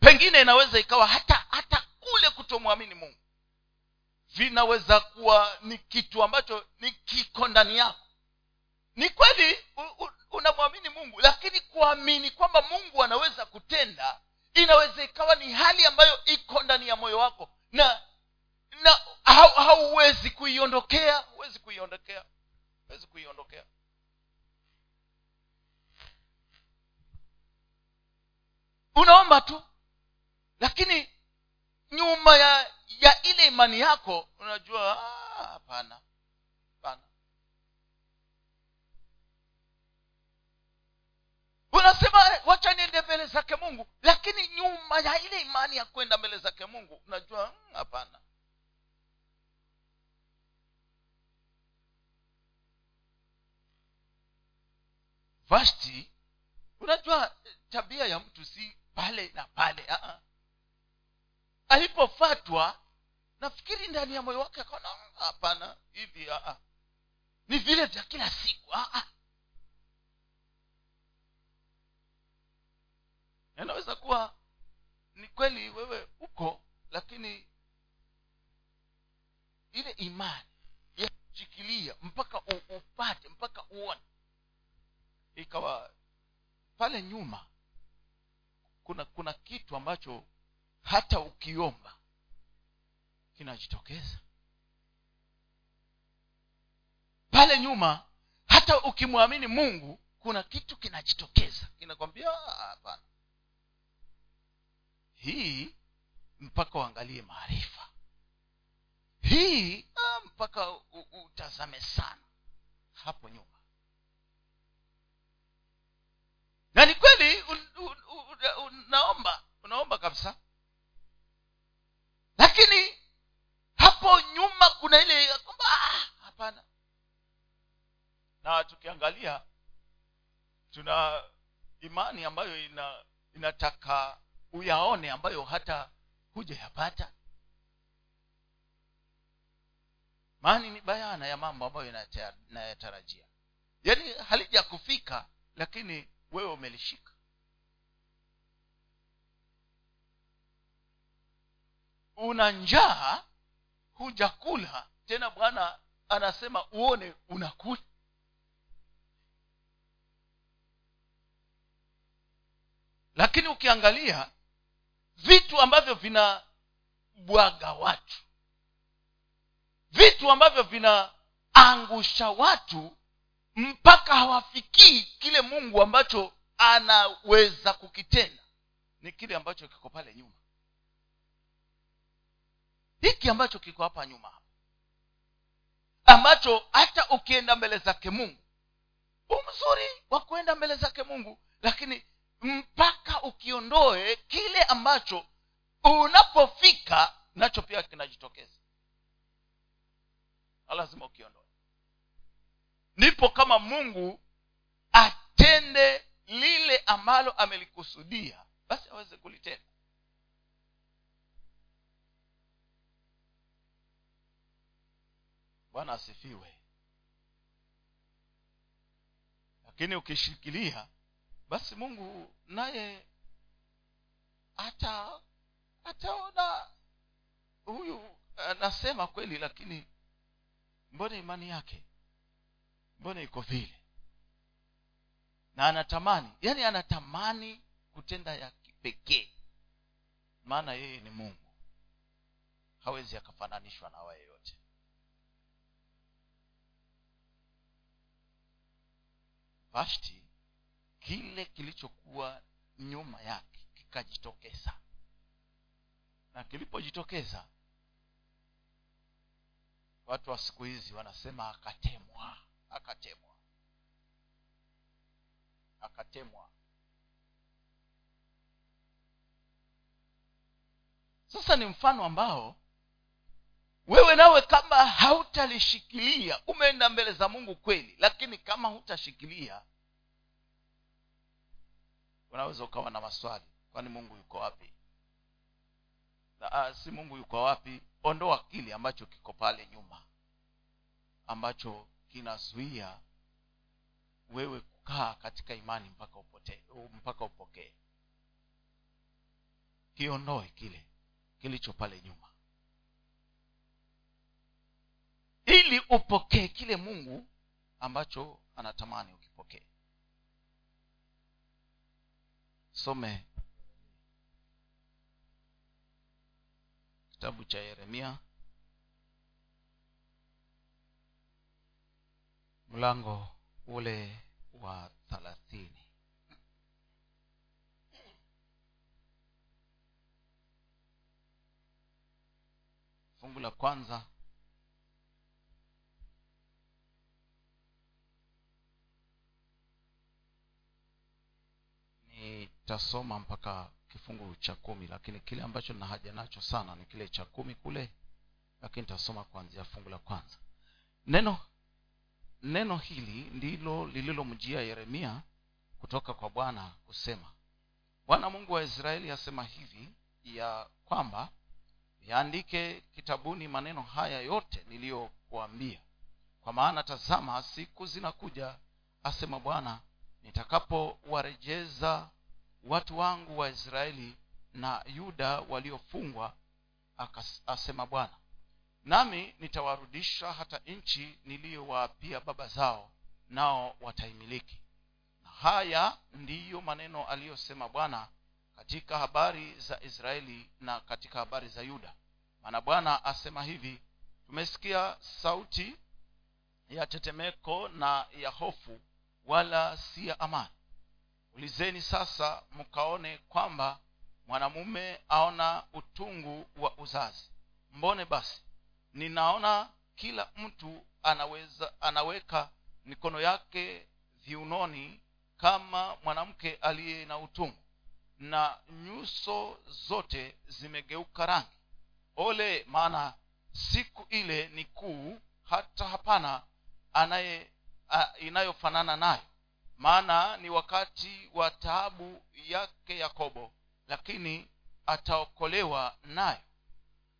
Pengine inaweza ikawa hata hata kule kutomwamini mungu. Vinaweza kuwa ni kitu ambacho ni kiko ndani yako. Ni kweli unamwamini mungu lakini kuamini kwamba mungu anaweza kutenda inaweza ikawa ni hali ambayo iko ndani ya moyo wako na na hauwezi kuiondokea huwezi kuiondokea huwezi kuiondokea. Unaomba tu lakini nyuma ya ya ile imani yako unajua ah, hapana hapana. Unasema eh, wacha niende mbele zake mungu lakini nyuma ya ile imani ya kwenda mbele zake mungu unajua hmm, hapana. hmm, vashti unajua tabia ya mtu si pale na pale uh-uh. alipofatwa nafikiri ndani ya moyo wake akaona "Mm, hapana hivi uh-uh. ni vile vya kila siku uh-uh. inaweza kuwa ni kweli wewe uko lakini ile imani yakushikilia mpaka upate mpaka uone ikawa pale nyuma kuna kuna kitu ambacho hata ukiomba kinajitokeza. Pale nyuma hata ukimwamini mungu kuna kitu kinajitokeza. Kinakwambia "Ah, hapana. Hii mpaka uangalie maarifa. Hii ah, mpaka utazame sana. Hapo nyuma na ni kweli un- un- un- unaomba unaomba kabisa. Lakini hapo nyuma kuna ile kwamba "Ah, hapana. Na tukiangalia tuna imani ambayo ina inataka uyaone ambayo hata hujayapata maani ni bayana ya mambo ambayo inayatarajia yaani halijakufika lakini wewe umelishika. Una njaa hujakula. Tena bwana anasema uone unakula. Lakini ukiangalia vitu ambavyo vinabwaga watu vitu ambavyo vinaangusha watu mpaka hawafikii kile mungu ambacho anaweza kukitenda. Ni kile ambacho kiko pale nyuma. Hiki ambacho kiko hapa nyuma ambacho hata ukienda mbele zake mungu umzuri wa kuenda mbele zake mungu lakini mpaka ukiondoe kile ambacho unapofika nacho pia kinajitokeza. Na lazima ukiondoe ndipo kama mungu atende lile ambalo amelikusudia basi aweze kulitenda. Bwana asifiwe. Lakini ukishikilia basi mungu naye ata ataona huyu anasema kweli lakini mbona imani yake mbona iko vile? Na anatamani yani anatamani kutenda ya kipekee. Maana yeye ni mungu. Hawezi akafananishwa na awa yeyote. Vashti kile kilichokuwa nyuma yake kikajitokeza. Na kilipojitokeza watu wa siku hizi wanasema akatemwa akatemwa. Akatemwa. Sasa ni mfano ambao wewe nawe kama hautalishikilia umeenda mbele za mungu kweli lakini kama hutashikilia unaweza ukawa na maswali. Kwani mungu yuko wapi? Na, ah, si mungu yuko wapi? Ondoa kile ambacho kiko pale nyuma ambacho kinazuia wewe kukaa katika imani mpaka upotee mpaka upokee. Kiondoe kile kilicho pale nyuma. Ili upokee kile mungu ambacho anatamani ukipokee. Some kitabu cha yeremia mlango ule wa thalathini. Fungu la kwanza. Nitasoma mpaka kifungu cha kumi lakini kile ambacho nina haja nacho sana ni kile cha kumi kule lakini nitasoma kuanzia fungu la kwanza. Neno neno hili ndilo lililomjia yeremia kutoka kwa bwana kusema bwana mungu wa israeli asema hivi ya kwamba yaandike kitabuni maneno haya yote niliyokuambia. Kwa maana tazama siku zinakuja asema bwana nitakapowarejeza watu wangu wa israeli na yuda waliofungwa asema bwana nami nitawarudisha hata nchi niliyowaapia baba zao nao wataimiliki. Na haya ndiyo maneno aliyosema bwana katika habari za israeli na katika habari za yuda. Maana bwana asema hivi tumesikia sauti ya tetemeko na ya hofu wala si ya amani. Ulizeni sasa mkaone kwamba mwanamume aona utungu wa uzazi. Mbone basi ninaona kila mtu anaweza anaweka mikono yake viunoni kama mwanamke aliye na utumwa. Na nyuso zote zimegeuka rangi. Ole maana siku ile ni kuu hata hapana anaye inayofanana nayo. Maana ni wakati wa taabu yake yakobo lakini ataokolewa nayo.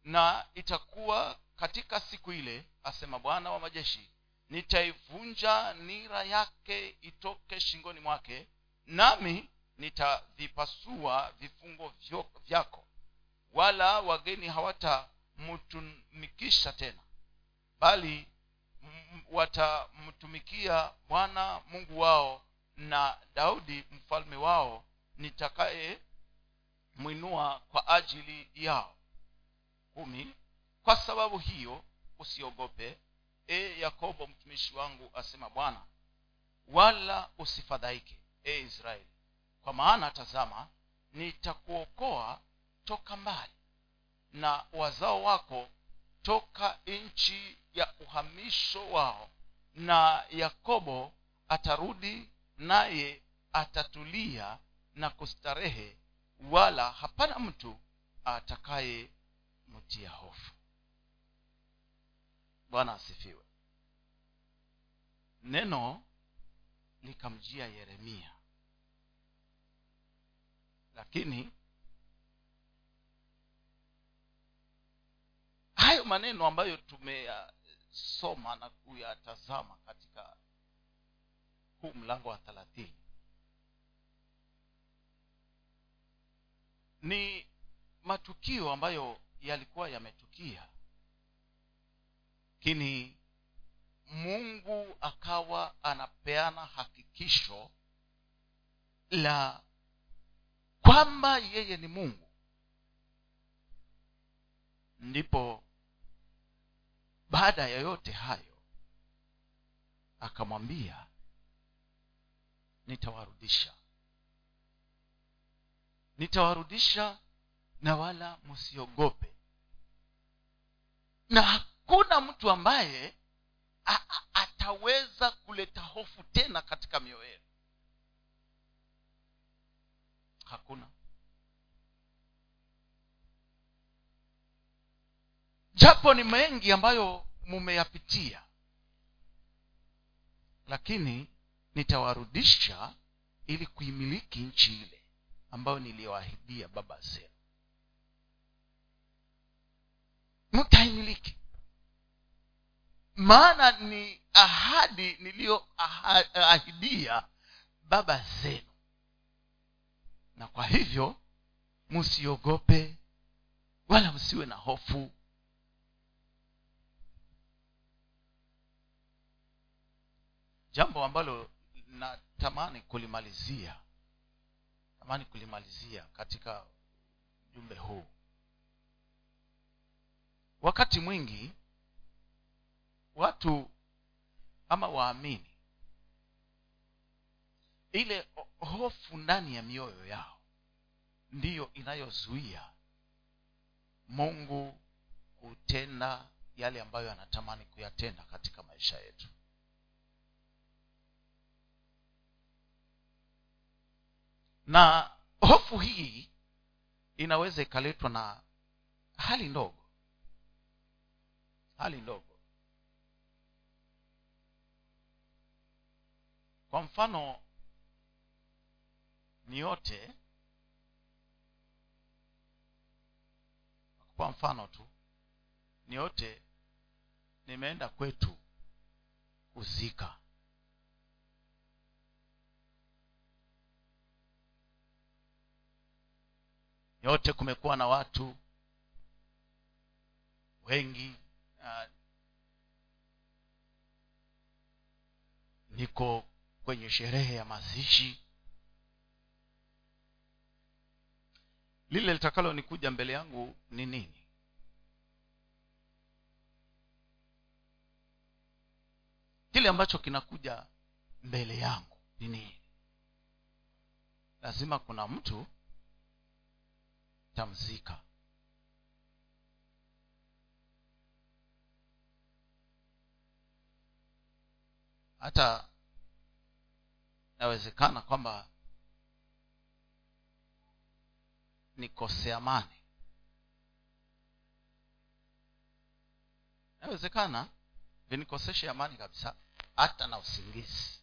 Na itakuwa katika siku ile asema bwana wa majeshi nitaivunja nira yake itoke shingoni mwake nami nitavipasua vifungo vyako wala wageni hawatamtumikisha tena bali watamtumikia bwana mungu wao na daudi mfalme wao nitakaye mwinua kwa ajili yao. Kumi kwa sababu hiyo usiogope. E yakobo mtumishi wangu asema bwana wala usifadhaike e israeli. Kwa maana tazama nitakuokoa toka mbali na wazao wako toka nchi ya uhamisho wao na yakobo atarudi naye atatulia na kustarehe wala hapana mtu atakaye mtia hofu bwana asifiwe. Neno likamjia yeremia. Lakini hayo maneno ambayo tumeyasoma na kuyatazama katika huu mlango wa thelathini ni matukio ambayo yalikuwa yametukia lakini mungu akawa anapeana hakikisho la kwamba yeye ni mungu. Ndipo baada ya yote hayo akamwambia nitawarudisha. Nitawarudisha na wala msiogope. Na hakuna mtu ambaye a, a, ataweza kuleta hofu tena katika mioyo yenu. Hakuna. Japo ni mengi ambayo mumeyapitia lakini nitawarudisha ili kuimiliki nchi ile ambayo niliyoahidia baba zenu. Mtaimiliki maana ni ahadi niliyoahidia baba zenu. Na kwa hivyo msiogope wala msiwe na hofu. Jambo ambalo natamani kulimalizia tamani kulimalizia katika ujumbe huu. Wakati mwingi watu ama waamini ile hofu ndani ya mioyo yao ndiyo inayozuia mungu kutenda yale ambayo anatamani kuyatenda katika maisha yetu. Na hofu hii inaweza ikaletwa na hali ndogo hali ndogo kwa mfano ni yote kwa mfano tu ni yote nimeenda kwetu kuzika. Yote kumekuwa na watu wengi uh, niko kwenye sherehe ya mazishi. Lile litakalonikuja mbele yangu ni nini? Kile ambacho kinakuja mbele yangu ni nini? Lazima kuna mtu tamzika. Hata inawezekana kwamba nikose amani? Inawezekana vinikoseshe amani kabisa hata na usingizi.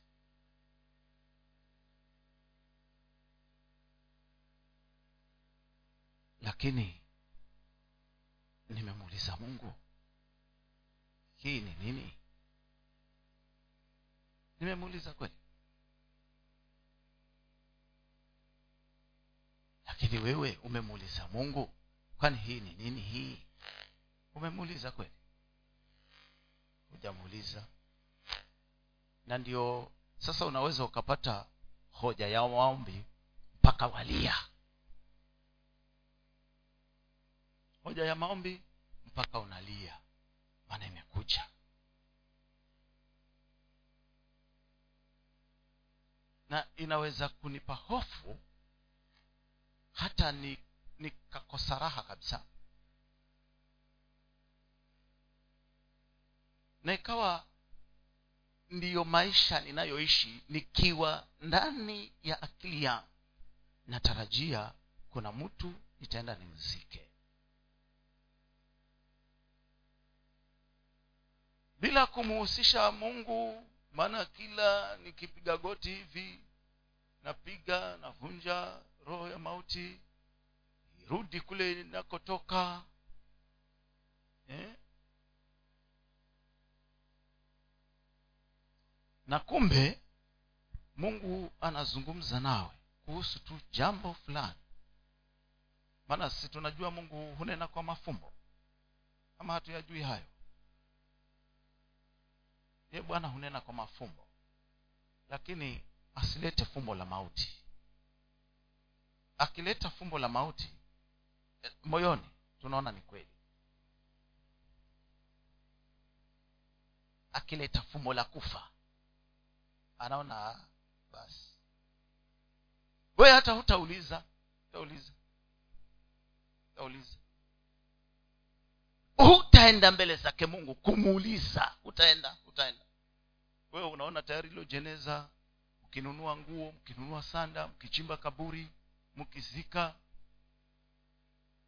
Lakini nimemuuliza mungu hii ni nini? Nimemuuliza kweli lakini wewe umemuuliza mungu kwani hii ni nini hii? Umemuuliza kweli? Hujamuuliza. Na ndio sasa unaweza ukapata hoja ya maombi mpaka walia. Hoja ya maombi mpaka unalia. Maana imekuja. Na inaweza kunipa hofu hata ni nikakosa raha kabisa. Na ikawa ndiyo maisha ninayoishi nikiwa ndani ya akili yangu. Natarajia kuna mtu nitaenda nimzike. Bila kumuhusisha mungu maana kila nikipiga goti hivi napiga navunja roho ya mauti irudi kule inakotoka. Eh? na kumbe mungu anazungumza nawe kuhusu tu jambo fulani. Maana si tunajua mungu hunena kwa mafumbo ama hatuyajui hayo. Ye bwana hunena kwa mafumbo lakini asilete fumbo la mauti akileta fumbo la mauti eh, moyoni tunaona ni kweli. Akileta fumbo la kufa anaona basi. We hata hutauliza utauliza utauliza. Hutaenda mbele zake mungu kumuuliza utaenda utaenda. Wewe unaona tayari ilo jeneza mkinunua nguo mkinunua sanda mkichimba kaburi mkizika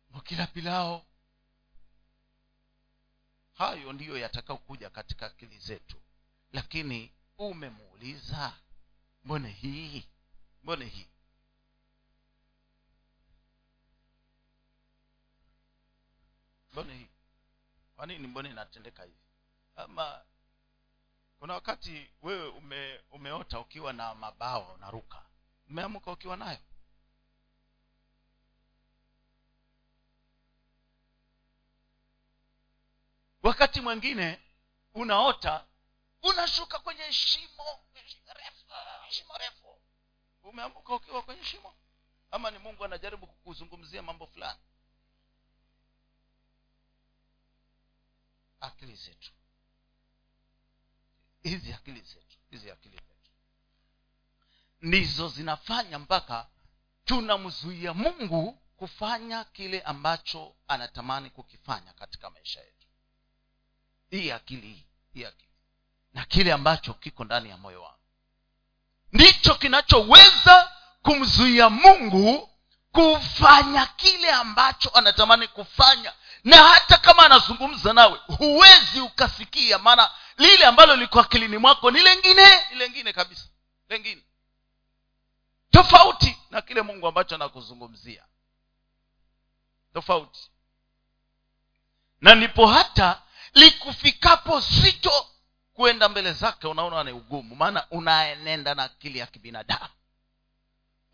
mkila pilao hayo ndiyo yatakaokuja katika akili zetu. Lakini umemuuliza mbone hii? Mbone hii? Mbone hii? Kwa nini mbone inatendeka hivi? Ama kuna wakati wewe ume, umeota ukiwa na mabawa unaruka umeamka ukiwa nayo wakati mwingine unaota unashuka kwenye shimo refu shimo refu. Umeamka ukiwa kwenye shimo. Ama ni mungu anajaribu kukuzungumzia mambo fulani. Akili zetu. Hizi akili zetu hizi akili zetu. Ndizo zinafanya mpaka tunamzuia mungu kufanya kile ambacho anatamani kukifanya katika maisha yetu hii akili hii hii akili. Na kile ambacho kiko ndani ya moyo wangu. Ndicho kinachoweza kumzuia mungu kufanya kile ambacho anatamani kufanya. Na hata kama anazungumza nawe huwezi ukasikia. Maana lile ambalo liko akilini mwako ni lengine ni lengine kabisa. Lengine. Tofauti na kile mungu ambacho anakuzungumzia. Tofauti. Na ndipo hata likufikapo zito kwenda mbele zake unaona ni ugumu. Maana unaenenda na akili ya kibinadamu.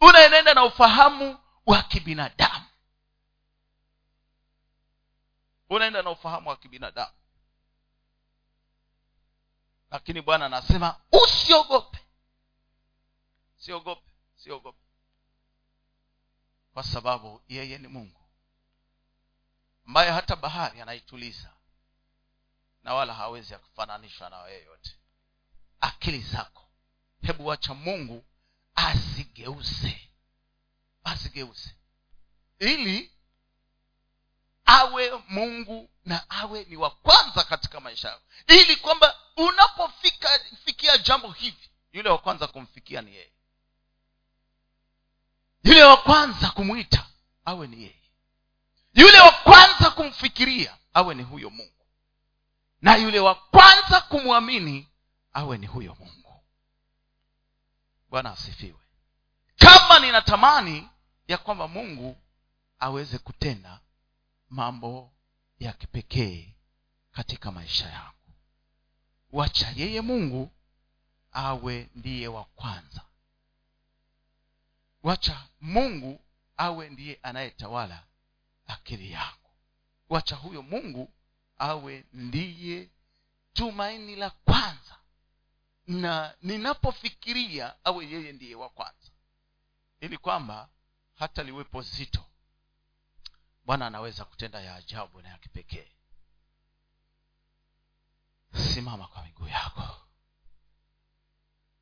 Unaenenda na ufahamu wa kibinadamu. Unaenda na ufahamu wa kibinadamu. Lakini bwana anasema usiogope. Siogope siogope. Kwa sababu yeye ni mungu ambaye hata bahari anaituliza na wala hawezi kufananishwa na yeyote akili zako hebu wacha mungu azigeuze azigeuze ili awe mungu na awe ni wa kwanza katika maisha yako. Ili kwamba unapofika fikia jambo hivi yule wa kwanza kumfikia ni yeye. Yule wa kwanza kumwita awe ni yeye. Yule wa kwanza kumfikiria awe ni huyo mungu na yule wa kwanza kumwamini awe ni huyo mungu. Bwana asifiwe. Kama ninatamani ya kwamba mungu aweze kutenda mambo ya kipekee katika maisha yangu wacha yeye mungu awe ndiye wa kwanza. Wacha mungu awe ndiye anayetawala akili yako wacha huyo mungu awe ndiye tumaini la kwanza. Na ninapofikiria awe yeye ndiye wa kwanza. Ili kwamba hata liwepo zito bwana anaweza kutenda ya ajabu na ya kipekee. Simama kwa miguu yako